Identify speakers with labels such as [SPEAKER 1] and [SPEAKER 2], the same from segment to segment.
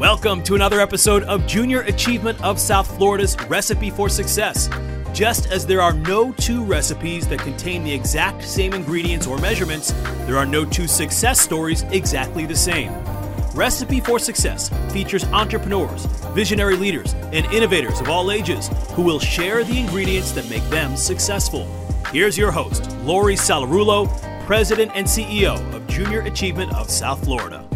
[SPEAKER 1] Welcome to another episode of Junior Achievement of South Florida's Recipe for Success. Just as there are no two recipes that contain the exact same ingredients or measurements, there are no two success stories exactly the same. Recipe for Success features entrepreneurs, visionary leaders, and innovators of all ages who will share the ingredients that make them successful. Here's your host, Laurie Sallarulo, President and CEO of Junior Achievement of South Florida.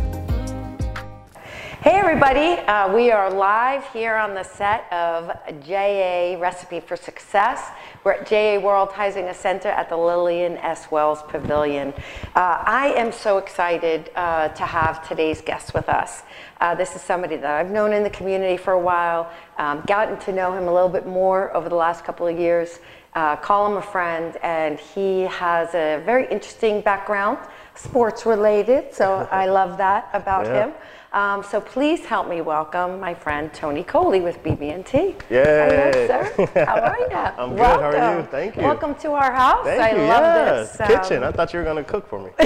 [SPEAKER 2] Hey everybody, uh, we are live here on the set of JA Recipe for Success. We're at JA World Huizenga Center at the Lillian S. Wells Pavilion. Uh, I am so excited uh, to have today's guest with us. Uh, this is somebody that I've known in the community for a while, um, gotten to know him a little bit more over the last couple of years, uh, call him a friend, and he has a very interesting background, sports related, so I love that about
[SPEAKER 3] Yeah.
[SPEAKER 2] him. Um, so please help me welcome my friend Tony Coley with BB&T.
[SPEAKER 3] Yay.
[SPEAKER 2] Hello, sir. How are you?
[SPEAKER 3] I'm good. How are you?
[SPEAKER 2] Welcome.
[SPEAKER 3] Thank you.
[SPEAKER 2] Welcome to our house.
[SPEAKER 3] Thank
[SPEAKER 2] I
[SPEAKER 3] you.
[SPEAKER 2] love
[SPEAKER 3] yeah.
[SPEAKER 2] this. um,
[SPEAKER 3] Kitchen. I thought you were going to cook for me.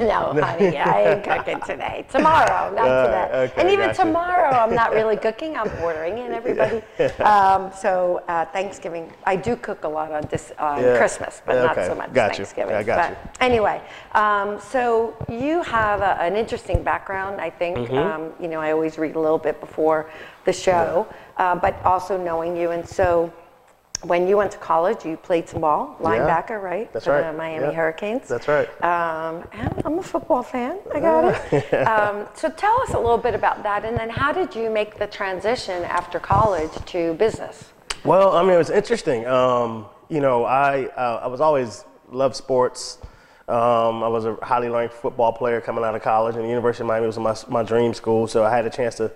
[SPEAKER 2] no, honey, I ain't cooking today. Tomorrow, not
[SPEAKER 3] Uh,
[SPEAKER 2] today.
[SPEAKER 3] okay,
[SPEAKER 2] and even tomorrow, I'm not really cooking. I'm ordering in everybody. Um, so uh, Thanksgiving, I do cook a lot on this on
[SPEAKER 3] Yeah.
[SPEAKER 2] Christmas, but
[SPEAKER 3] Yeah,
[SPEAKER 2] not so much
[SPEAKER 3] Got you.
[SPEAKER 2] Thanksgiving.
[SPEAKER 3] Yeah, I got
[SPEAKER 2] but anyway, um, so you have a, an interesting background. I think
[SPEAKER 3] Mm-hmm.
[SPEAKER 2] Um, you know I always read a little bit before the show, uh, but also knowing you, and so. When you went to college, you played some ball, linebacker, right?
[SPEAKER 3] That's
[SPEAKER 2] for
[SPEAKER 3] right.
[SPEAKER 2] the Miami
[SPEAKER 3] Yeah.
[SPEAKER 2] Hurricanes.
[SPEAKER 3] That's right.
[SPEAKER 2] Um, and I'm a football fan. I got it. um, so tell us a little bit about that, and then how did you make the transition after college to business?
[SPEAKER 3] Well, I mean, it was interesting. Um, you know, I uh, I was always loved sports. Um, I was a highly ranked football player coming out of college, and the University of Miami was my, my dream school. So I had a chance to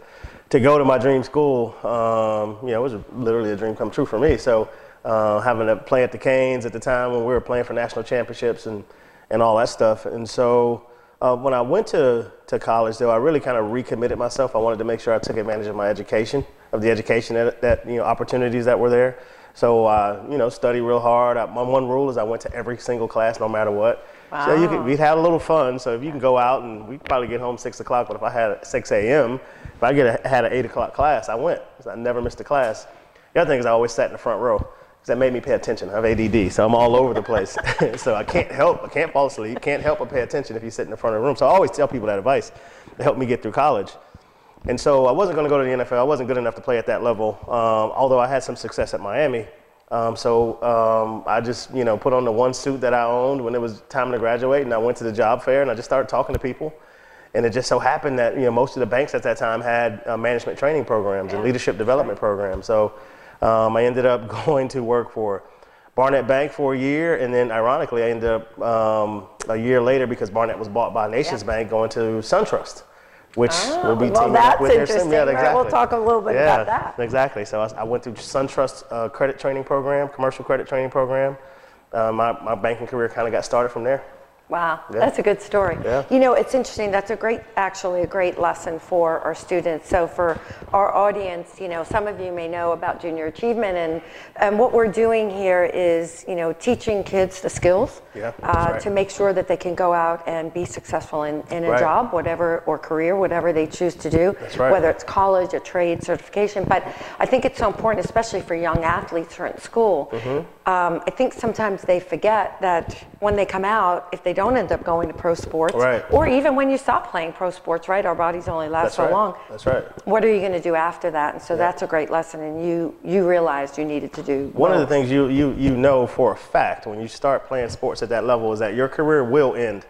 [SPEAKER 3] to go to my dream school. Um, you know, it was literally a dream come true for me. So uh, having to play at the Canes at the time when we were playing for national championships and and all that stuff. And so uh, when I went to, to college, though, I really kind of recommitted myself. I wanted to make sure I took advantage of my education, of the education that, that you know opportunities that were there. So uh, you know, study real hard. I, my one rule is I went to every single class, no matter what. So you
[SPEAKER 2] Wow.
[SPEAKER 3] could, we'd had a little fun. So if you can go out and we'd probably get home six o'clock. But if I had a 6 a.m., if I get a, had an eight o'clock class, I went. I never missed a class. The other thing is I always sat in the front row because That made me pay attention. I have ADD, so I'm all over the place. so I can't help, I can't fall asleep, can't help but pay attention if you sit in the front of the room. So I always tell people that advice to help me get through college. And so I wasn't going to go to the NFL. I wasn't good enough to play at that level, um, although I had some success at Miami. Um, so um, I just, you know, put on the one suit that I owned when it was time to graduate, and I went to the job fair, and I just started talking to people. And it just so happened that you know most of the banks at that time had uh, management training programs and leadership development programs. So um, I ended up going to work for Barnett Bank for a year, and then ironically, I ended up um, a year later because Barnett was bought by Nations
[SPEAKER 2] Yeah.
[SPEAKER 3] Bank, going to SunTrust, which
[SPEAKER 2] Oh,
[SPEAKER 3] will be
[SPEAKER 2] well,
[SPEAKER 3] teaming up
[SPEAKER 2] that's
[SPEAKER 3] with their
[SPEAKER 2] interesting,
[SPEAKER 3] Yeah,
[SPEAKER 2] right?
[SPEAKER 3] exactly.
[SPEAKER 2] We'll talk a little bit
[SPEAKER 3] yeah,
[SPEAKER 2] about that.
[SPEAKER 3] Exactly. So I, I went through SunTrust uh, credit training program, commercial credit training program. Uh, my, my banking career kind of got started from there.
[SPEAKER 2] Wow,
[SPEAKER 3] Yeah.
[SPEAKER 2] that's a good story.
[SPEAKER 3] Yeah.
[SPEAKER 2] You know, it's interesting. That's a great, actually, a great lesson for our students. So, for our audience, you know, some of you may know about junior achievement, and, and what we're doing here is, you know, teaching kids the skills
[SPEAKER 3] Yeah,
[SPEAKER 2] uh,
[SPEAKER 3] right.
[SPEAKER 2] to make sure that they can go out and be successful in, in a
[SPEAKER 3] Right.
[SPEAKER 2] job, whatever, or career, whatever they choose to do,
[SPEAKER 3] That's right.
[SPEAKER 2] whether it's college, a trade, certification. But I think it's so important, especially for young athletes who are in school.
[SPEAKER 3] Mm-hmm.
[SPEAKER 2] Um, I think sometimes they forget that when they come out, if they don't end up going to pro sports,
[SPEAKER 3] Right.
[SPEAKER 2] or even when you stop playing pro sports, right? Our bodies only last
[SPEAKER 3] That's
[SPEAKER 2] so
[SPEAKER 3] right.
[SPEAKER 2] long.
[SPEAKER 3] That's right.
[SPEAKER 2] What are you going to do after that? And so that's a great lesson. And you you realized you needed to do
[SPEAKER 3] One of the things you, you, you know for a fact when you start playing sports at that level is that your career will end.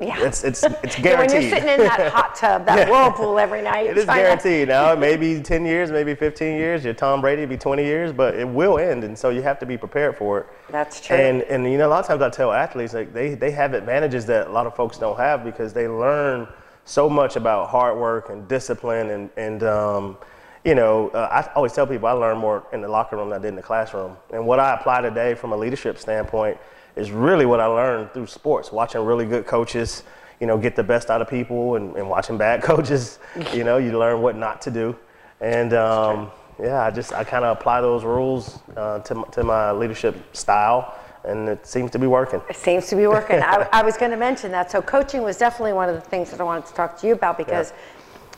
[SPEAKER 2] Yeah.
[SPEAKER 3] It's, it's, it's
[SPEAKER 2] Yeah,
[SPEAKER 3] guaranteed.
[SPEAKER 2] when you're sitting in that hot tub, that whirlpool every night.
[SPEAKER 3] It is guaranteed. Now, maybe 10 years, maybe 15 years, your Tom Brady will be 20 years, but it will end, and so you have to be prepared for it.
[SPEAKER 2] That's true.
[SPEAKER 3] And, and you know, a lot of times I tell athletes, like, they, they have advantages that a lot of folks don't have because they learn so much about hard work and discipline. And, and um, you know, uh, I always tell people I learn more in the locker room than I did in the classroom. And what I apply today from a leadership standpoint is really what I learned through sports, watching really good coaches, you know, get the best out of people and, and watching bad coaches, you know, you learn what not to do. And um, yeah, I just, I kind of apply those rules uh, to, my- to my leadership style and it seems to be working.
[SPEAKER 2] It seems to be working. I, I was going to mention that. So coaching was definitely one of the things that I wanted to talk to you about because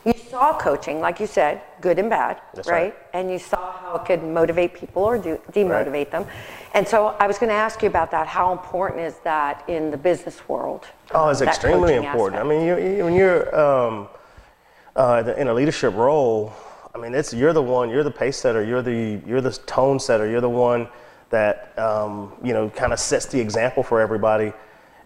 [SPEAKER 2] you saw coaching, like you said, good and bad, right?
[SPEAKER 3] right.
[SPEAKER 2] And you saw how it could motivate people or do, demotivate them. And so I was going to ask you about that. How important is that in the business world?
[SPEAKER 3] Oh, it's extremely important.
[SPEAKER 2] aspect?
[SPEAKER 3] I mean, you, you, when you're um, uh, in a leadership role, I mean, it's you're the one, you're the pace setter, you're the you're the tone setter, you're the one that um, you know kind of sets the example for everybody.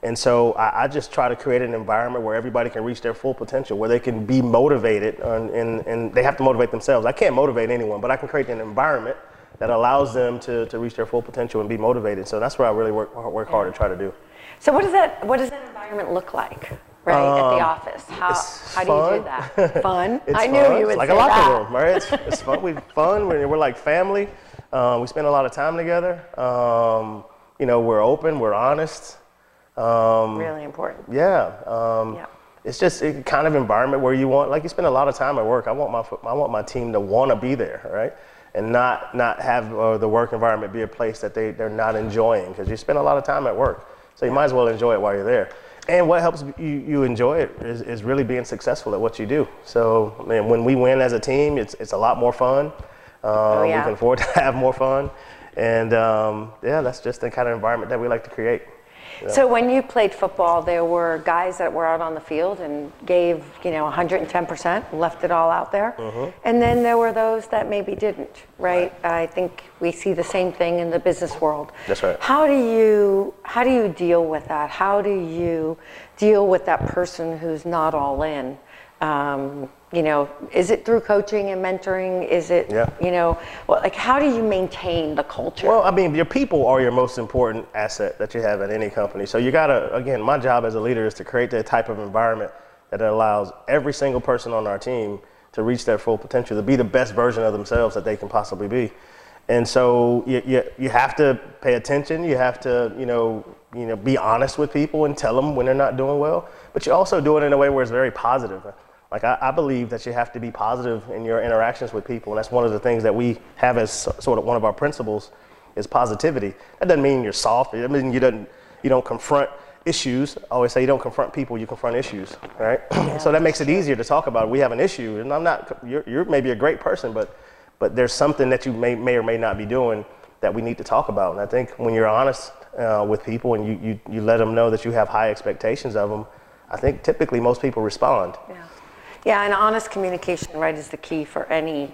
[SPEAKER 3] And so I, I just try to create an environment where everybody can reach their full potential, where they can be motivated, and, and, and they have to motivate themselves. I can't motivate anyone, but I can create an environment that allows them to, to reach their full potential and be motivated. So that's what I really work, work hard to try to do.
[SPEAKER 2] So what does that what does that environment look like, right, at the office? How
[SPEAKER 3] Um,
[SPEAKER 2] how do you do that? Fun.
[SPEAKER 3] It's
[SPEAKER 2] I
[SPEAKER 3] fun.
[SPEAKER 2] knew you
[SPEAKER 3] It's
[SPEAKER 2] would
[SPEAKER 3] like
[SPEAKER 2] say
[SPEAKER 3] a locker
[SPEAKER 2] that.
[SPEAKER 3] room, right? It's, it's fun. We're fun. We're, we're like family. Um, we spend a lot of time together. Um, you know, we're open. We're honest. Um,
[SPEAKER 2] Really important.
[SPEAKER 3] yeah. Um,
[SPEAKER 2] Yeah.
[SPEAKER 3] It's just a kind of environment where you want, like, you spend a lot of time at work. I want my, I want my team to want to be there, right? And not not have uh, the work environment be a place that they they're not enjoying because you spend a lot of time at work, so you might as well enjoy it while you're there. And what helps you, you enjoy it is, is really being successful at what you do. So, when we win as a team, it's it's a lot more fun. Um,
[SPEAKER 2] yeah.
[SPEAKER 3] We can afford to have more fun, and um, yeah, that's just the kind of environment that we like to create.
[SPEAKER 2] So when you played football, there were guys that were out on the field and gave, you know, 110%, left it all out there.
[SPEAKER 3] Mm-hmm.
[SPEAKER 2] And then there were those that maybe didn't, right? I think we see the same thing in the business world.
[SPEAKER 3] That's right.
[SPEAKER 2] How do you how do you deal with that? How do you deal with that person who's not all in? Um, you know, is it through coaching and mentoring? Is it,
[SPEAKER 3] Yeah.
[SPEAKER 2] you know, well, like how do you maintain the culture?
[SPEAKER 3] Well, I mean, your people are your most important asset that you have at any company. So you gotta, again, my job as a leader is to create that type of environment that allows every single person on our team to reach their full potential, to be the best version of themselves that they can possibly be. And so you, you, you have to pay attention. You have to, you know, you know, be honest with people and tell them when they're not doing well. But you also do it in a way where it's very positive. Like I, I believe that you have to be positive in your interactions with people, and that's one of the things that we have as sort of one of our principles is positivity. That doesn't mean you're soft. It doesn't mean you don't you don't confront issues. I always say you don't confront people, you confront issues, right? so that makes it easier to talk about. It. We have an issue, and I'm not. You're, you're maybe a great person, but but there's something that you may may or may not be doing that we need to talk about. And I think when you're honest uh, with people and you, you you let them know that you have high expectations of them, I think typically most people respond.
[SPEAKER 2] Yeah, yeah, and honest communication, right, is the key for any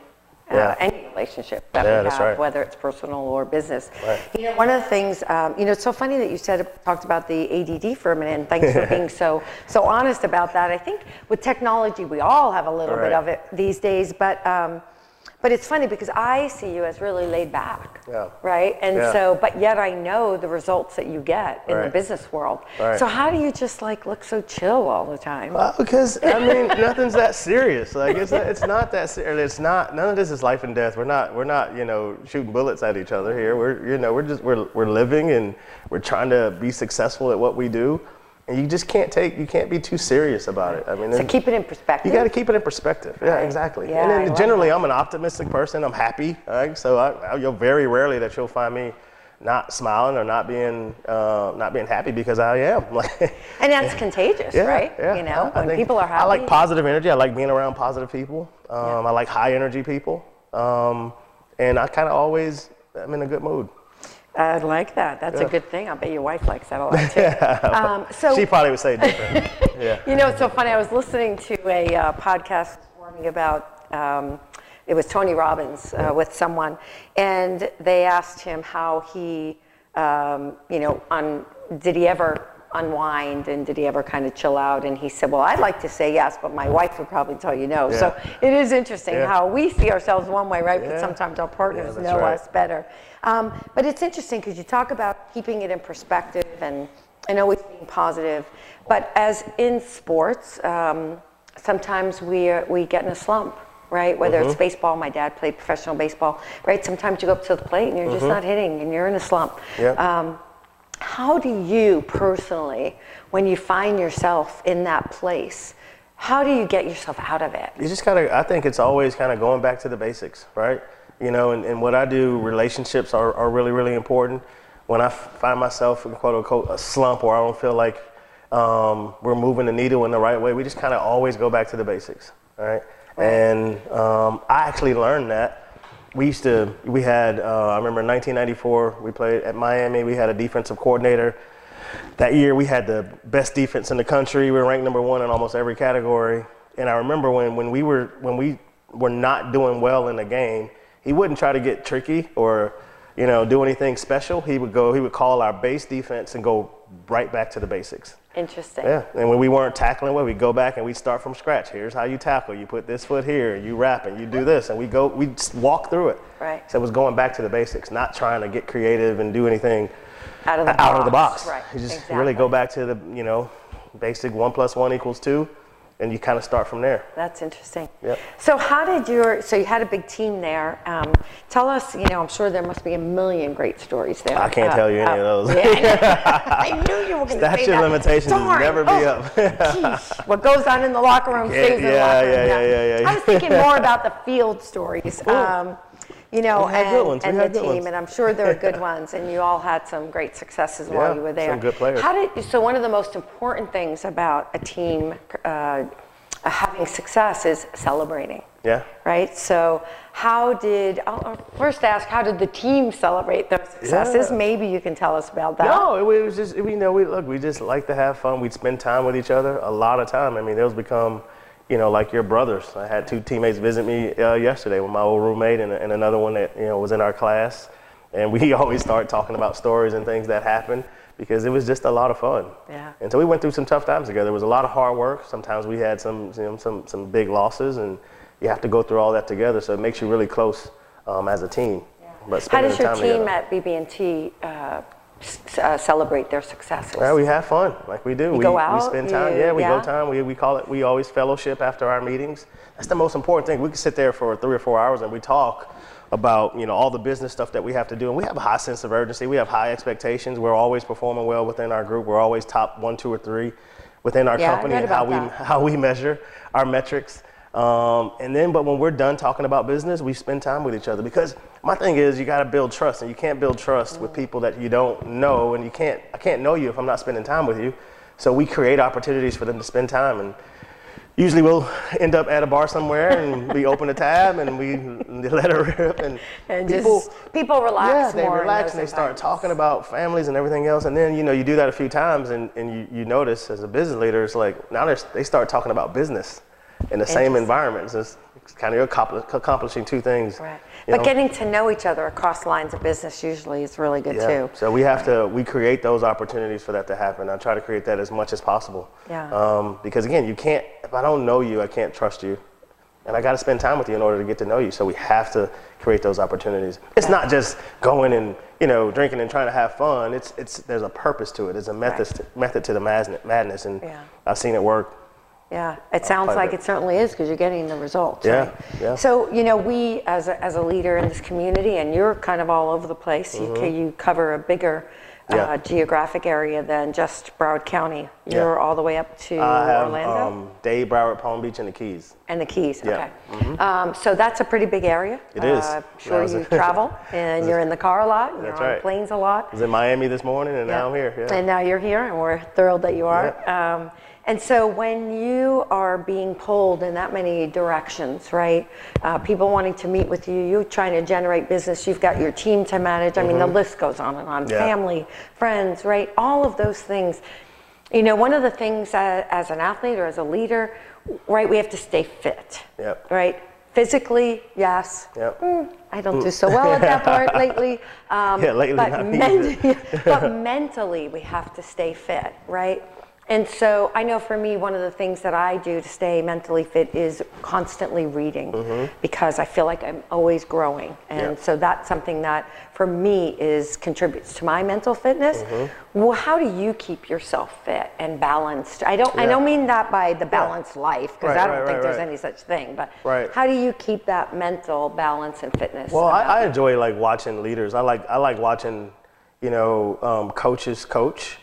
[SPEAKER 2] uh, any relationship that
[SPEAKER 3] Yeah,
[SPEAKER 2] we have,
[SPEAKER 3] right.
[SPEAKER 2] whether it's personal or business.
[SPEAKER 3] Right.
[SPEAKER 2] You know, one of the things, um, you know, it's so funny that you said talked about the ADD for a minute, and thanks for being so so honest about that. I think with technology, we all have a little bit of it these days, but. Um, but it's funny because I see you as really laid back,
[SPEAKER 3] Yeah.
[SPEAKER 2] right? And
[SPEAKER 3] Yeah.
[SPEAKER 2] so, but yet I know the results that you get in the business world.
[SPEAKER 3] Right.
[SPEAKER 2] So how do you just like look so chill all the time?
[SPEAKER 3] Well, because I mean, nothing's that serious. Like it's it's not that serious. It's not. None of this is life and death. We're not. We're not. You know, shooting bullets at each other here. We're you know we're just we're we're living and we're trying to be successful at what we do. You just can't take. You can't be too serious about it. I mean,
[SPEAKER 2] So keep it in perspective.
[SPEAKER 3] you got to keep it in perspective. Yeah,
[SPEAKER 2] Right.
[SPEAKER 3] exactly.
[SPEAKER 2] Yeah,
[SPEAKER 3] and then generally,
[SPEAKER 2] that.
[SPEAKER 3] I'm an optimistic person. I'm happy. Right? So I, I, you'll very rarely that you'll find me not smiling or not being uh, not being happy because I am. Like.
[SPEAKER 2] And that's contagious, right?
[SPEAKER 3] Yeah,
[SPEAKER 2] You know,
[SPEAKER 3] I-
[SPEAKER 2] when people are happy.
[SPEAKER 3] I like positive energy. I like being around positive people. Um, I like high energy people. Um, and I kind of always I'm in a good mood.
[SPEAKER 2] I like that. That's a good thing. I'll bet your wife likes that a lot too. um, so,
[SPEAKER 3] she probably would say different. yeah.
[SPEAKER 2] you know, it's so funny. I was listening to a uh, podcast this morning about, um, it was Tony Robbins uh, with someone, and they asked him how he, um, you know, on, did he ever unwind and did he ever kind of chill out? And he said, well, I'd like to say yes, but my wife would probably tell you no. So it is interesting
[SPEAKER 3] Yeah.
[SPEAKER 2] how we see ourselves one way, right? But sometimes our partners know
[SPEAKER 3] right.
[SPEAKER 2] us better. Um, but it's interesting because you talk about keeping it in perspective and, and always being positive. But as in sports, um, sometimes we, are, we get in a slump, right? Whether
[SPEAKER 3] Mm-hmm.
[SPEAKER 2] it's baseball, my dad played professional baseball, right? Sometimes you go up to the plate and you're just not hitting and you're in a slump.
[SPEAKER 3] Mm-hmm. Yeah.
[SPEAKER 2] Um, how do you personally, when you find yourself in that place, how do you get yourself out of it?
[SPEAKER 3] you just gotta i think it's always kind of going back to the basics right you know and, and what i do relationships are, are really really important when I find myself in quote unquote a slump or i don't feel like um, we're moving the needle in the right way we just kind of always go back to the basics right? And um, I actually learned that. We used to, we had, uh, I remember in 1994, we played at Miami. We had a defensive coordinator. That year, we had the best defense in the country. We were ranked number one in almost every category. And I remember when, when we were when we were not doing well in the game, he wouldn't try to get tricky or, you know, do anything special. He would go, he would call our base defense and go right back to the basics.
[SPEAKER 2] Interesting.
[SPEAKER 3] Yeah, and when we weren't tackling well, we go back and we start from scratch. Here's how you tackle. You put this foot here, you wrap and you do this, and we go, we walk through it.
[SPEAKER 2] Right.
[SPEAKER 3] So it was going back to the basics, not trying to get creative and do anything
[SPEAKER 2] Out of the
[SPEAKER 3] out of the
[SPEAKER 2] box.
[SPEAKER 3] box.
[SPEAKER 2] Right,
[SPEAKER 3] You just
[SPEAKER 2] exactly.
[SPEAKER 3] really go back to the, you know, basic one plus one equals two, and you kind of start from there.
[SPEAKER 2] That's interesting.
[SPEAKER 3] Yep.
[SPEAKER 2] So how did your, so you had a big team there. Um, tell us, you know, I'm sure there must be a million great stories there.
[SPEAKER 3] I can't
[SPEAKER 2] Uh,
[SPEAKER 3] tell you any
[SPEAKER 2] uh,
[SPEAKER 3] of those.
[SPEAKER 2] yeah, I knew you were going to say
[SPEAKER 3] Statute
[SPEAKER 2] that.
[SPEAKER 3] of limitations
[SPEAKER 2] Darn.
[SPEAKER 3] never be
[SPEAKER 2] Oh,
[SPEAKER 3] up.
[SPEAKER 2] geez. What goes on in the locker room
[SPEAKER 3] Yeah,
[SPEAKER 2] stays in the
[SPEAKER 3] yeah,
[SPEAKER 2] locker room.
[SPEAKER 3] yeah, yeah, yeah, yeah.
[SPEAKER 2] I was thinking more about the field stories. Um, you know, and. And the
[SPEAKER 3] good
[SPEAKER 2] team,
[SPEAKER 3] ones.
[SPEAKER 2] and I'm sure there are good ones, and you all had some great successes while you were there.
[SPEAKER 3] some good players.
[SPEAKER 2] How did so? One of the most important things about a team uh, having success is celebrating
[SPEAKER 3] Yeah.
[SPEAKER 2] right? So, how did, I'll I'll first ask, how did the team celebrate those successes?
[SPEAKER 3] Yeah.
[SPEAKER 2] Maybe you can tell us about that.
[SPEAKER 3] No, it, was just you know we look. We just like to have fun. We'd spend time with each other a lot of time. I mean, those become, you know, like your brothers. I had two teammates visit me uh, yesterday with my old roommate and, and another one that you know was in our class, and we always start talking about stories and things that happened because it was just a lot of fun.
[SPEAKER 2] Yeah.
[SPEAKER 3] And so we went through some tough times together. It was a lot of hard work. Sometimes we had some you know, some some big losses, and you have to go through all that together. So it makes you really close um, as a team. Yeah. But
[SPEAKER 2] How does your team
[SPEAKER 3] together.
[SPEAKER 2] at BB&T uh, uh, celebrate their successes?
[SPEAKER 3] Yeah, we have fun like we do. we,
[SPEAKER 2] go out.
[SPEAKER 3] we spend time.
[SPEAKER 2] you-
[SPEAKER 3] yeah, we
[SPEAKER 2] yeah?
[SPEAKER 3] go time. We, we call it. We always fellowship after our meetings. That's the most important thing. We can sit there for three or four hours and we talk about you know all the business stuff that we have to do, and we have a high sense of urgency. We have high expectations. We're always performing well within our group. We're always top one, two, or three within our
[SPEAKER 2] Yeah,
[SPEAKER 3] company and how
[SPEAKER 2] about
[SPEAKER 3] we
[SPEAKER 2] that.
[SPEAKER 3] how we measure our metrics. Um, and then, but when we're done talking about business, we spend time with each other because my thing is you got to build trust, and you can't build trust with people that you don't know, and you can't. I can't know you if I'm not spending time with you. So we create opportunities for them to spend time, and usually we'll end up at a bar somewhere, and we open a tab, and we let her rip, and,
[SPEAKER 2] And
[SPEAKER 3] people.
[SPEAKER 2] just people relax
[SPEAKER 3] Yeah, they relax and they start talking about families and everything else. And then, you know, you do that a few times and, and you, you notice as a business leader, it's like now they're, start talking about business in the same environment. It's, it's kind of accompli- accomplishing two things.
[SPEAKER 2] Right. But
[SPEAKER 3] know?
[SPEAKER 2] getting to know each other across lines of business usually is really good
[SPEAKER 3] yeah.
[SPEAKER 2] too.
[SPEAKER 3] So we have to, we create those opportunities for that to happen. I try to create that as much as possible.
[SPEAKER 2] Yeah.
[SPEAKER 3] Um, because again, you can't, if I don't know you, I can't trust you. And I got to spend time with you in order to get to know you. So we have to create those opportunities. It's not just going and you know drinking and trying to have fun. It's it's there's a purpose to it. There's a method to, method to the madness, madness, and
[SPEAKER 2] Yeah.
[SPEAKER 3] I've seen it work.
[SPEAKER 2] Yeah, it sounds like it certainly is because you're getting the results.
[SPEAKER 3] Yeah,
[SPEAKER 2] right?
[SPEAKER 3] yeah.
[SPEAKER 2] So, you know, we as a, as a leader in this community, and you're kind of all over the place, you, ca- you cover a bigger uh,
[SPEAKER 3] Mm-hmm.
[SPEAKER 2] Geographic area than just Broward County. You're all the way up to
[SPEAKER 3] I have
[SPEAKER 2] Orlando
[SPEAKER 3] um, Dade, Broward, Palm Beach, and the Keys.
[SPEAKER 2] and the Keys.
[SPEAKER 3] yeah.
[SPEAKER 2] Okay. Um, so that's a pretty big area.
[SPEAKER 3] It is.
[SPEAKER 2] Uh, sure,
[SPEAKER 3] That was
[SPEAKER 2] you travel and you're in the car a lot and you're
[SPEAKER 3] That's
[SPEAKER 2] on
[SPEAKER 3] right.
[SPEAKER 2] planes a lot.
[SPEAKER 3] I was in Miami this morning, and now I'm here. Yeah.
[SPEAKER 2] And now you're here, and we're thrilled that you are. Um, and so, when you are being pulled in that many directions, right? Uh, people wanting to meet with you, you trying to generate business, you've got your team to manage. I mean, the list goes on and on.
[SPEAKER 3] Mm-hmm. Yeah.
[SPEAKER 2] Family, friends, right? All of those things. You know, one of the things uh, as an athlete or as a leader, right? We have to stay fit,
[SPEAKER 3] Yep.
[SPEAKER 2] right? Physically, yes.
[SPEAKER 3] Yep.
[SPEAKER 2] Mm, I don't do so well at that part lately. Um,
[SPEAKER 3] Yeah, lately
[SPEAKER 2] but, men- but mentally, we have to stay fit, right? And so I know for me, one of the things that I do to stay mentally fit is constantly reading because I feel like I'm always growing. And
[SPEAKER 3] Mm-hmm. Yeah.
[SPEAKER 2] so that's something that for me is contributes to my mental fitness.
[SPEAKER 3] Mm-hmm.
[SPEAKER 2] Well, how do you keep yourself fit and balanced? I don't I don't mean that by the balanced life because
[SPEAKER 3] Right,
[SPEAKER 2] I don't
[SPEAKER 3] right,
[SPEAKER 2] think
[SPEAKER 3] right,
[SPEAKER 2] there's any such thing, but
[SPEAKER 3] Right.
[SPEAKER 2] how do you keep that mental balance and fitness?
[SPEAKER 3] Well, I, I enjoy like watching leaders. I like I like watching, you know, um, coaches coach.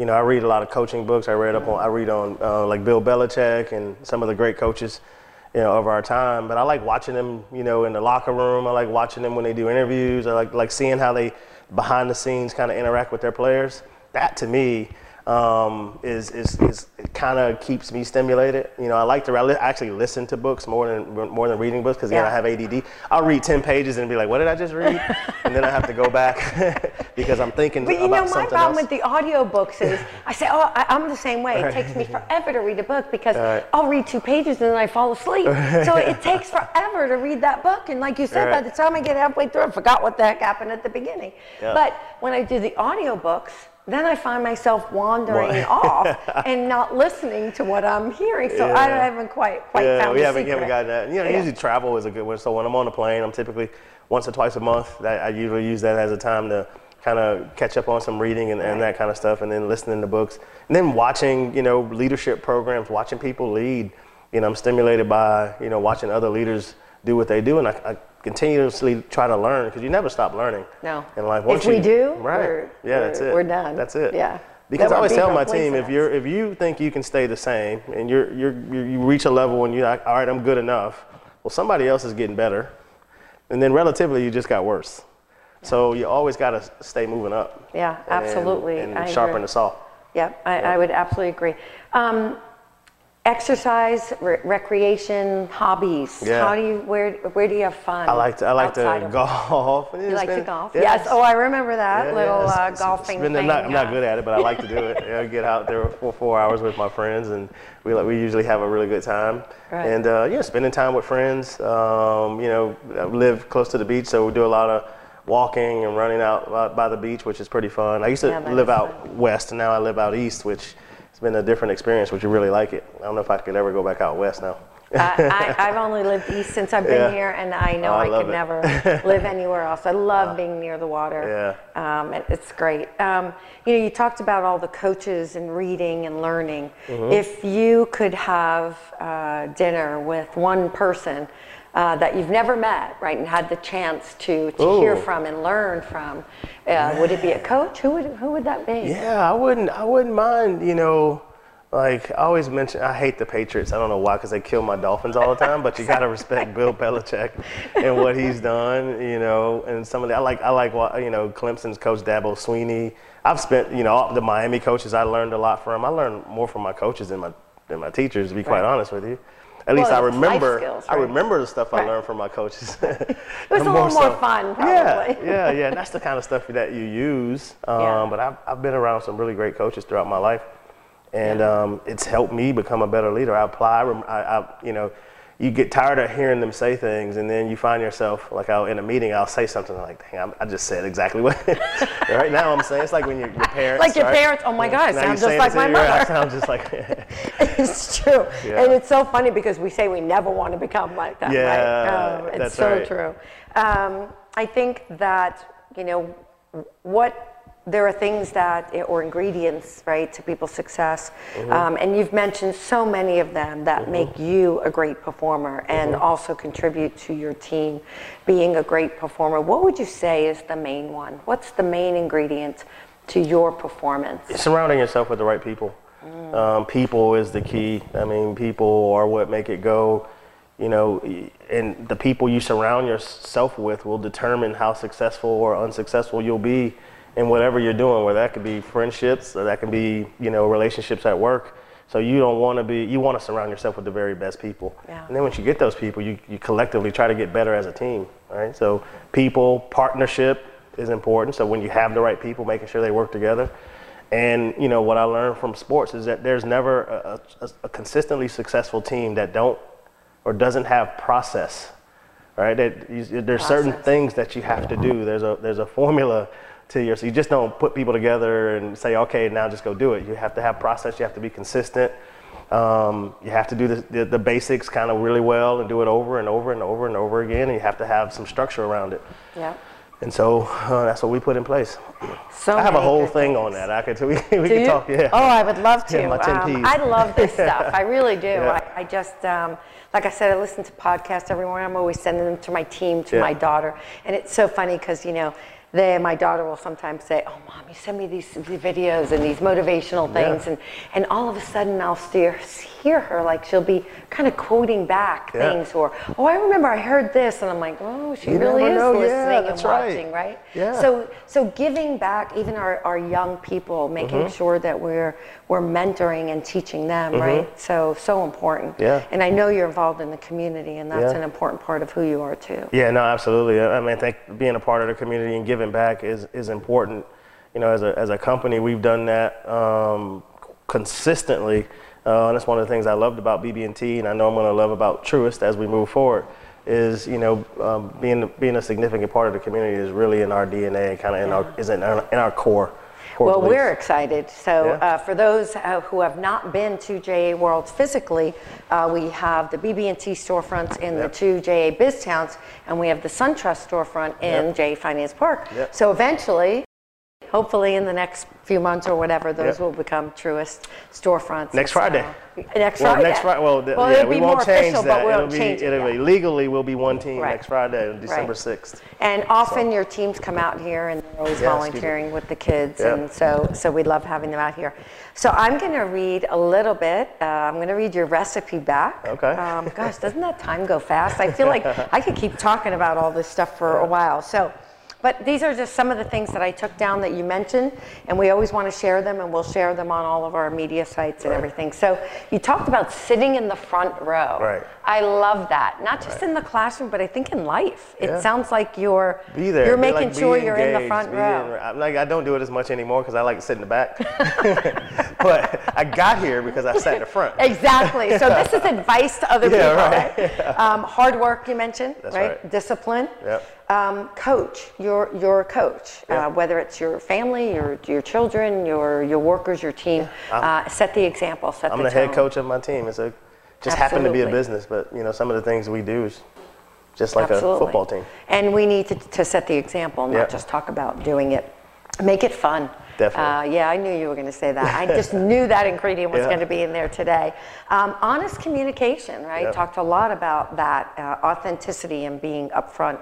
[SPEAKER 3] You know, I read a lot of coaching books. I read up on I read on uh, like Bill Belichick and some of the great coaches, you know, of our time. But I like watching them, you know, in the locker room. I like watching them when they do interviews. I like like seeing how they behind the scenes kind of interact with their players. That to me, um, is, is, is kind of keeps me stimulated. You know, I like to I li- actually listen to books more than more than reading books because again,
[SPEAKER 2] Yeah.
[SPEAKER 3] I have ADD. I'll read 10 pages and be like, what did I just read? and then I have to go back because I'm thinking
[SPEAKER 2] But you
[SPEAKER 3] about
[SPEAKER 2] know, my
[SPEAKER 3] something
[SPEAKER 2] problem
[SPEAKER 3] else.
[SPEAKER 2] with the audiobooks is I say, oh, I, I'm the same way. It takes me forever to read a book because
[SPEAKER 3] Right.
[SPEAKER 2] I'll read two pages and then I fall asleep. so it takes forever to read that book. And like you said, by the time I get halfway through, I forgot what the heck happened at the beginning.
[SPEAKER 3] Yeah.
[SPEAKER 2] But when I do the audiobooks, then I find myself wandering
[SPEAKER 3] Wa-
[SPEAKER 2] off and not listening to what I'm hearing. So I
[SPEAKER 3] Yeah.
[SPEAKER 2] haven't quite quite
[SPEAKER 3] yeah,
[SPEAKER 2] found
[SPEAKER 3] we haven't,
[SPEAKER 2] secret.
[SPEAKER 3] haven't gotten that. You know,
[SPEAKER 2] Yeah.
[SPEAKER 3] usually travel is a good one. So when I'm on a plane, I'm typically once or twice a month. That I usually use that as a time to kind of catch up on some reading and, and that kind of stuff, and then listening to books, and then watching, you know, leadership programs, watching people lead. You know, I'm stimulated by you know watching other leaders do what they do, and I, I continuously try to learn because you never stop learning.
[SPEAKER 2] No.
[SPEAKER 3] In life,
[SPEAKER 2] If we
[SPEAKER 3] you-
[SPEAKER 2] do,
[SPEAKER 3] right?
[SPEAKER 2] we're-
[SPEAKER 3] yeah, that's
[SPEAKER 2] we're-
[SPEAKER 3] it.
[SPEAKER 2] we're done.
[SPEAKER 3] That's it.
[SPEAKER 2] Yeah.
[SPEAKER 3] Because I always tell my team if you're if you think you can stay the same and you're, you're, you you reach a level and you're like, all right, I'm good enough. Well, somebody else is getting better, and then relatively, you just got worse. So you always got to stay moving up.
[SPEAKER 2] Yeah, absolutely.
[SPEAKER 3] And,
[SPEAKER 2] I
[SPEAKER 3] sharpen
[SPEAKER 2] agree.
[SPEAKER 3] the saw.
[SPEAKER 2] Yep, I, I would absolutely agree. Um, exercise, re- recreation, hobbies.
[SPEAKER 3] Yeah.
[SPEAKER 2] How do you where where do you have fun?
[SPEAKER 3] I like to I like to golf.
[SPEAKER 2] You like to golf? Yes. Oh, I remember that little
[SPEAKER 3] it's-
[SPEAKER 2] uh, golfing
[SPEAKER 3] it's been-
[SPEAKER 2] thing.
[SPEAKER 3] I'm not, I'm not good at it, but I like to do it. Know, get out there for four hours with my friends, and we like, we usually have a really good time.
[SPEAKER 2] Right.
[SPEAKER 3] And uh, yeah, spending time with friends. Um, you know, I live close to the beach, so we do a lot of walking and running out by- the beach, which is pretty fun. I used to
[SPEAKER 2] Yeah,
[SPEAKER 3] live out
[SPEAKER 2] fun.
[SPEAKER 3] west, and now I live out east, which has been a different experience, which you really like it. I don't know if I could ever go back out west now.
[SPEAKER 2] I, I, I've only lived east since I've been
[SPEAKER 3] Yeah.
[SPEAKER 2] here, and I know
[SPEAKER 3] Oh, I
[SPEAKER 2] I, could
[SPEAKER 3] it.
[SPEAKER 2] never live anywhere else. I love being near the water.
[SPEAKER 3] Yeah.
[SPEAKER 2] Um, it, it's great. Um, you know, you talked about all the coaches and reading and learning.
[SPEAKER 3] Mm-hmm.
[SPEAKER 2] If you could have uh, dinner with one person uh, that you've never met, right, and had the chance to, to hear from and learn from, uh, would it be a coach? Who would who would that be?
[SPEAKER 3] Yeah, I wouldn't. I wouldn't mind. You know, like I always mention, I hate the Patriots. I don't know why, because they kill my Dolphins all the time. But you gotta respect Bill Belichick and what he's done. You know, and some of the I like. I like what you know. Clemson's coach Dabo Swinney. I've spent you know all the Miami coaches. I learned a lot from. I learned more from my coaches than my than my teachers. To be quite
[SPEAKER 2] Right.
[SPEAKER 3] honest with you. At least I remember.
[SPEAKER 2] skills,
[SPEAKER 3] I remember the stuff I
[SPEAKER 2] Right.
[SPEAKER 3] learned from my coaches. it
[SPEAKER 2] was a little more fun,
[SPEAKER 3] Yeah,
[SPEAKER 2] probably.
[SPEAKER 3] yeah, yeah. That's the kind of stuff that you use. Um,
[SPEAKER 2] Yeah.
[SPEAKER 3] But I've, I've been around some really great coaches throughout my life, and um, it's helped me become a better leader. I apply. I, I, you know, you get tired of hearing them say things, and then you find yourself like I'll, in a meeting, I'll say something like, "Dang, I'm, I just said exactly what." right now, I'm saying it's like when your, your parents,
[SPEAKER 2] Like your
[SPEAKER 3] right?
[SPEAKER 2] parents, oh my God, I sound just like my
[SPEAKER 3] your- I sound just like.
[SPEAKER 2] it's true.
[SPEAKER 3] Yeah.
[SPEAKER 2] And it's so funny because we say we never want to become like that,
[SPEAKER 3] Yeah,
[SPEAKER 2] right? Um, it's
[SPEAKER 3] that's
[SPEAKER 2] so
[SPEAKER 3] right.
[SPEAKER 2] true. Um, I think that, you know, what there are things that, or ingredients, right, to people's success.
[SPEAKER 3] Mm-hmm.
[SPEAKER 2] Um, and you've mentioned so many of them that make you a great performer and
[SPEAKER 3] Mm-hmm.
[SPEAKER 2] also contribute to your team being a great performer. What would you say is the main one? What's the main ingredient to your performance?
[SPEAKER 3] surrounding yourself with the right people. Um, people is the key. I mean, people are what make it go. You know, and the people you surround yourself with will determine how successful or unsuccessful you'll be in whatever you're doing. Whether that could be friendships or that can be, you know, relationships at work. So you don't want to be. You want to surround yourself with the very best people.
[SPEAKER 2] Yeah.
[SPEAKER 3] And then once you get those people, you, you collectively try to get better as a team. Right. So people, partnership is important. So when you have the right people, making sure they work together. And you know what I learned from sports is that there's never a, a, a consistently successful team that don't or doesn't have process. Right? That you, there's certain things that you have to do. There's a there's a formula to your. So you just don't put people together and say, okay, now just go do it. You have to have process. You have to be consistent. Um, you have to do the, the, the basics kind of really well and do it over and over and over and over again. And you have to have some structure around it.
[SPEAKER 2] Yeah.
[SPEAKER 3] And so uh, that's what we put in place.
[SPEAKER 2] So
[SPEAKER 3] I have a whole thing
[SPEAKER 2] things.
[SPEAKER 3] on that. I could we, we could talk. Yeah.
[SPEAKER 2] Oh, I would love to.
[SPEAKER 3] Yeah, my 10
[SPEAKER 2] Um, I love this stuff. I really do.
[SPEAKER 3] Yeah.
[SPEAKER 2] I, I just, um, like I said, I listen to podcasts every morning. I'm always sending them to my team, to
[SPEAKER 3] Yeah.
[SPEAKER 2] my daughter. And it's so funny because, you know, they, my daughter will sometimes say, oh, mom, you send me these, these videos and these motivational
[SPEAKER 3] Yeah.
[SPEAKER 2] things. And, and all of a sudden I'll steer, see, hear her, like she'll be kind of quoting back
[SPEAKER 3] Yeah.
[SPEAKER 2] things, or oh, I remember I heard this, and I'm like, oh, she
[SPEAKER 3] You
[SPEAKER 2] really is
[SPEAKER 3] know. Yeah,
[SPEAKER 2] listening and
[SPEAKER 3] that's right.
[SPEAKER 2] watching, right?
[SPEAKER 3] Yeah.
[SPEAKER 2] So so giving back, even our, our young people, making
[SPEAKER 3] Mm-hmm.
[SPEAKER 2] sure that we're we're mentoring and teaching them, right? So so important.
[SPEAKER 3] Mm-hmm. Yeah.
[SPEAKER 2] And I know you're involved in the community, and that's
[SPEAKER 3] Yeah.
[SPEAKER 2] an important part of who you are too.
[SPEAKER 3] Yeah, no, absolutely. I I mean, I think being a part of the community and giving back is, is important. You know, as a, as a company, we've done that um, consistently. Uh, and that's one of the things I loved about BB&T, and I know I'm going to love about Truist as we move forward. Is you know um, being being a significant part of the community is really in our DNA, kind of in our is in our, in our core. core
[SPEAKER 2] Well,
[SPEAKER 3] beliefs.
[SPEAKER 2] we're excited. So,
[SPEAKER 3] Yeah.
[SPEAKER 2] uh, for those uh, who have not been to JA World physically, uh, we have the BB&T storefronts in the two JA Biz Towns, and we have the SunTrust storefront in
[SPEAKER 3] Yep.
[SPEAKER 2] JA Finance Park.
[SPEAKER 3] Yep.
[SPEAKER 2] So eventually, hopefully in the next few months or whatever, those
[SPEAKER 3] Yep.
[SPEAKER 2] will become Truist storefronts.
[SPEAKER 3] Next
[SPEAKER 2] And
[SPEAKER 3] Friday.
[SPEAKER 2] so- Next
[SPEAKER 3] Well,
[SPEAKER 2] Friday.
[SPEAKER 3] next Friday. Well, th- yeah,
[SPEAKER 2] it'll
[SPEAKER 3] we
[SPEAKER 2] be
[SPEAKER 3] won't
[SPEAKER 2] more
[SPEAKER 3] change
[SPEAKER 2] official,
[SPEAKER 3] that.
[SPEAKER 2] but we'll
[SPEAKER 3] it'll be,
[SPEAKER 2] change it.
[SPEAKER 3] it'll
[SPEAKER 2] yeah.
[SPEAKER 3] be legally we'll be one team
[SPEAKER 2] Right.
[SPEAKER 3] next Friday, on December
[SPEAKER 2] Right.
[SPEAKER 3] sixth.
[SPEAKER 2] And often your teams come out here and they're always volunteering with the kids,
[SPEAKER 3] Yeah.
[SPEAKER 2] and so so we love having them out here. So I'm going to read a little bit. Uh, I'm going to read your recipe back.
[SPEAKER 3] Okay.
[SPEAKER 2] Um, gosh, doesn't that time go fast? I feel like I could keep talking about all this stuff for a while. So. But these are just some of the things that I took down that you mentioned, and we always want to share them, and we'll share them on all of our media sites and everything. So you talked about sitting in the front row.
[SPEAKER 3] Right.
[SPEAKER 2] I love that. Not just in the classroom, but I think in life. It sounds like you're
[SPEAKER 3] Be there.
[SPEAKER 2] you're
[SPEAKER 3] Be
[SPEAKER 2] making
[SPEAKER 3] like,
[SPEAKER 2] sure
[SPEAKER 3] be
[SPEAKER 2] you're in the front row.
[SPEAKER 3] in- like I don't do it as much anymore because I like to sit in the back. but I got here because I sat in the front.
[SPEAKER 2] Exactly. So this is advice to other
[SPEAKER 3] Yeah,
[SPEAKER 2] people, right? Um, hard work you mentioned,
[SPEAKER 3] That's
[SPEAKER 2] right?
[SPEAKER 3] right.
[SPEAKER 2] Discipline.
[SPEAKER 3] Yep.
[SPEAKER 2] Um, coach. You're you're a coach.
[SPEAKER 3] Yeah.
[SPEAKER 2] Uh, whether it's your family, your your children, your your workers, your team. Uh, set the example. Set
[SPEAKER 3] I'm
[SPEAKER 2] the
[SPEAKER 3] the head coach of my team. It's a just happened to be a business, but you know some of the things we do is just like
[SPEAKER 2] Absolutely.
[SPEAKER 3] a football team.
[SPEAKER 2] And we need to, to set the example, not
[SPEAKER 3] Yeah.
[SPEAKER 2] just talk about doing it. Make it fun.
[SPEAKER 3] Definitely.
[SPEAKER 2] Uh, yeah, I knew you were going to say that. I just knew that ingredient was
[SPEAKER 3] Yeah.
[SPEAKER 2] going to be in there today. Um, honest communication, right?
[SPEAKER 3] Yeah.
[SPEAKER 2] Talked a lot about that, uh, authenticity and being upfront.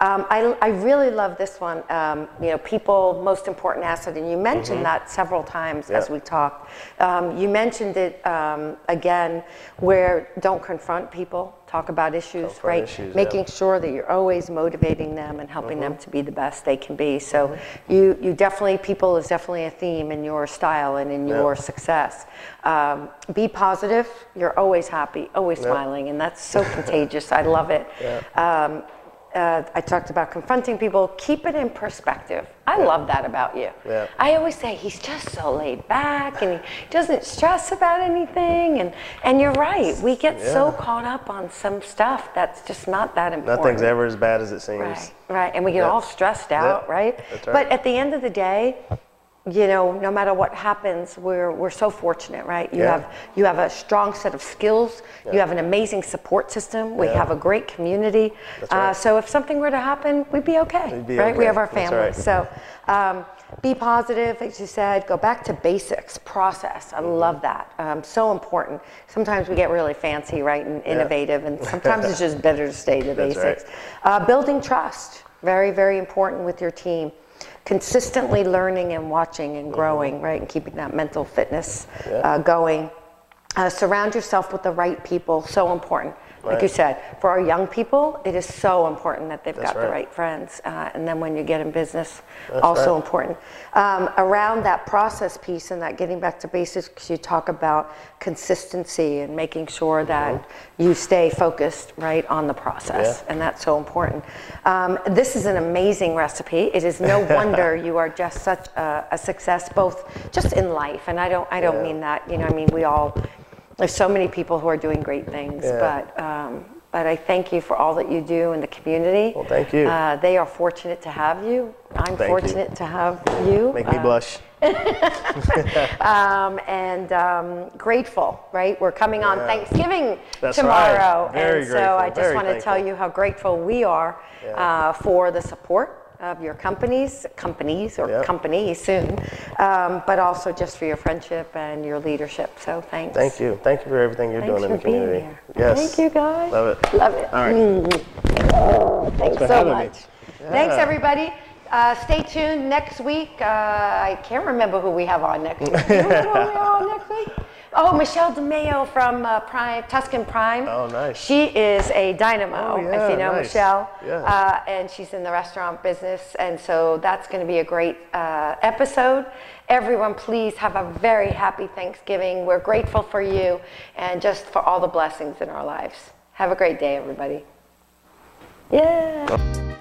[SPEAKER 2] Um, I, I really love this one. Um, you know, people, most important asset, and you mentioned that several times as
[SPEAKER 3] Mm-hmm.
[SPEAKER 2] We talked. Um, you mentioned it um, again, where don't confront people, talk about issues,
[SPEAKER 3] Confront
[SPEAKER 2] right?
[SPEAKER 3] issues, yeah.
[SPEAKER 2] Making sure that you're always motivating them and helping
[SPEAKER 3] Mm-hmm.
[SPEAKER 2] them to be the best they can be. So you, you definitely, people is definitely a theme in your style and in
[SPEAKER 3] Yeah.
[SPEAKER 2] your success. Um, be positive. You're always happy, always smiling, and that's so contagious. I love it. Uh, I talked about confronting people. Keep it in perspective. I love that about you.
[SPEAKER 3] Yeah.
[SPEAKER 2] I always say he's just so laid back and he doesn't stress about anything. And, and you're right. We get so caught up on some stuff that's just not that important.
[SPEAKER 3] Nothing's ever as bad as it seems.
[SPEAKER 2] Right, right. And we get
[SPEAKER 3] Yeah.
[SPEAKER 2] all stressed out,
[SPEAKER 3] Yeah,
[SPEAKER 2] right?
[SPEAKER 3] that's right.
[SPEAKER 2] But at the end of the day, you know, no matter what happens, we're, we're so fortunate, right? You
[SPEAKER 3] Yeah.
[SPEAKER 2] have you have a strong set of skills. You have an amazing support system. We
[SPEAKER 3] Yeah.
[SPEAKER 2] have a great community.
[SPEAKER 3] That's
[SPEAKER 2] Uh,
[SPEAKER 3] right.
[SPEAKER 2] so if something were to happen, we'd be okay,
[SPEAKER 3] be
[SPEAKER 2] right? We have our family.
[SPEAKER 3] right.
[SPEAKER 2] So um, be positive, as you said. Go back to basics, process. I
[SPEAKER 3] Mm-hmm.
[SPEAKER 2] love that. Um, so important. Sometimes we get really fancy, right, and innovative, and sometimes it's just better to stay to
[SPEAKER 3] That's right.
[SPEAKER 2] basics. Uh, building trust, very, very important with your team. Consistently learning and watching and growing, right, and keeping that mental fitness
[SPEAKER 3] Mm-hmm.
[SPEAKER 2] Uh, going. Uh, surround yourself with the right people, so important. Like you said, for our young people, it is so important that they've
[SPEAKER 3] That's
[SPEAKER 2] got the
[SPEAKER 3] right.
[SPEAKER 2] right friends. Uh, and then when you get in business,
[SPEAKER 3] That's
[SPEAKER 2] also
[SPEAKER 3] right.
[SPEAKER 2] important. Um, around that process piece and that getting back to basics, you talk about consistency and making sure that you stay focused right on the process.
[SPEAKER 3] Mm-hmm. Yeah.
[SPEAKER 2] And that's so important. Um, this is an amazing recipe. It is no wonder you are just such a, a success, both just in life. And I don't, I don't
[SPEAKER 3] Yeah.
[SPEAKER 2] mean that, you know, I mean, we all, there's so many people who are doing great things,
[SPEAKER 3] Yeah.
[SPEAKER 2] but, um, but I thank you for all that you do in the community.
[SPEAKER 3] Well, thank you.
[SPEAKER 2] Uh, they are fortunate to have you. I'm
[SPEAKER 3] Thank you.
[SPEAKER 2] fortunate to have you.
[SPEAKER 3] Make me
[SPEAKER 2] Uh,
[SPEAKER 3] blush.
[SPEAKER 2] um, and um, grateful, right? We're coming on
[SPEAKER 3] Yeah.
[SPEAKER 2] Thanksgiving
[SPEAKER 3] That's
[SPEAKER 2] tomorrow.
[SPEAKER 3] right.
[SPEAKER 2] And so I just
[SPEAKER 3] Very
[SPEAKER 2] want to tell you how grateful we are
[SPEAKER 3] Yeah.
[SPEAKER 2] uh, for the support of your companies, companies or
[SPEAKER 3] Yep.
[SPEAKER 2] company soon, um, but also just for your friendship and your leadership. So thanks.
[SPEAKER 3] Thank you. Thank you for everything you're
[SPEAKER 2] Thanks
[SPEAKER 3] doing in the
[SPEAKER 2] being
[SPEAKER 3] community.
[SPEAKER 2] here.
[SPEAKER 3] Yes.
[SPEAKER 2] Thank you, guys.
[SPEAKER 3] Love it.
[SPEAKER 2] Love it.
[SPEAKER 3] All right.
[SPEAKER 2] Mm. Thanks
[SPEAKER 3] for
[SPEAKER 2] so much. Thanks, everybody. Uh, stay tuned next week. Uh, I can't remember who we have on next week. Do remember who we have on next week? Oh, Michelle DeMeo from uh, Prime, Tuscan Prime.
[SPEAKER 3] Oh, nice.
[SPEAKER 2] She is a dynamo,
[SPEAKER 3] Oh,
[SPEAKER 2] if
[SPEAKER 3] yeah,
[SPEAKER 2] you know
[SPEAKER 3] nice.
[SPEAKER 2] Michelle.
[SPEAKER 3] Yeah.
[SPEAKER 2] Uh, and she's in the restaurant business, and so that's going to be a great uh, episode. Everyone, please have a very happy Thanksgiving. We're grateful for you and just for all the blessings in our lives. Have a great day, everybody. Yeah.